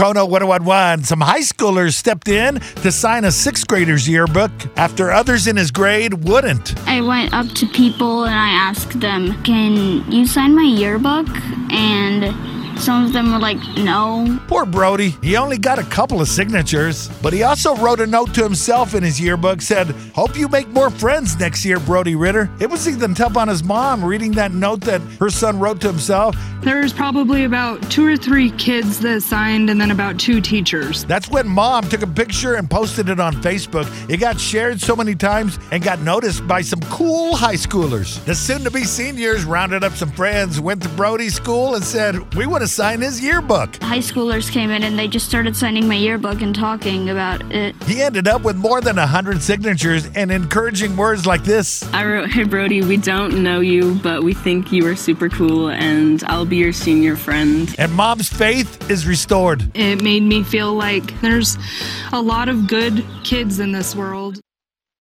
Kona 1011, some high schoolers stepped in to sign a sixth grader's yearbook after others in his grade wouldn't. I went up to people and I asked them, Can you sign my yearbook? And some of them were like, No. Poor Brody. He only got a couple of signatures, but he also wrote a note to himself in his yearbook said, Hope you make more friends next year, Brody Ritter. It was even tough on his mom reading that note that her son wrote to himself. There's probably about two or three kids that signed, and then about two teachers. That's when mom took a picture and posted it on Facebook. It got shared so many times and got noticed by some cool high schoolers. The soon to be seniors rounded up some friends, went to Brody's school, and said, We want to sign his yearbook. High schoolers came in and they just started signing my yearbook and talking about it. He ended up with more than 100 signatures and encouraging words like this I wrote, Hey Brody, we don't know you, but we think you are super cool, and I'll be your senior friend. And mom's faith is restored. It made me feel like there's a lot of good kids in this world.